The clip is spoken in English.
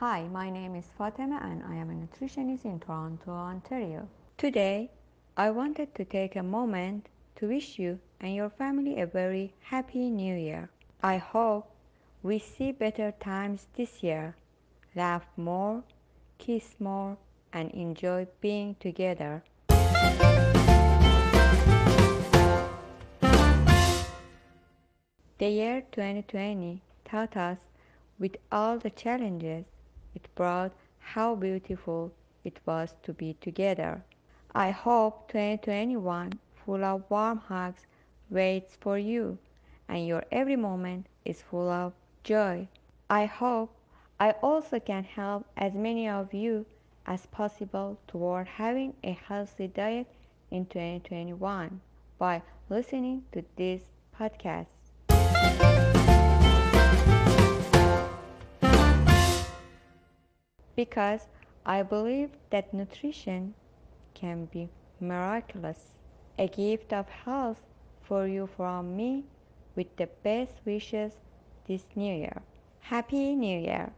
Hi, my name is Fatima and I am a nutritionist in Toronto, Ontario. Today, I wanted to take a moment to wish you and your family a very happy new year. I hope we see better times this year, laugh more, kiss more, and enjoy being together. The year 2020 taught us with all the challenges it brought how beautiful it was to be together. I hope 2021 full of warm hugs waits for you and your every moment is full of joy. I hope I also can help as many of you as possible toward having a healthy diet in 2021 by listening to this podcast. Because I believe that nutrition can be miraculous, a gift of health for you from me with the best wishes this new year. Happy New Year!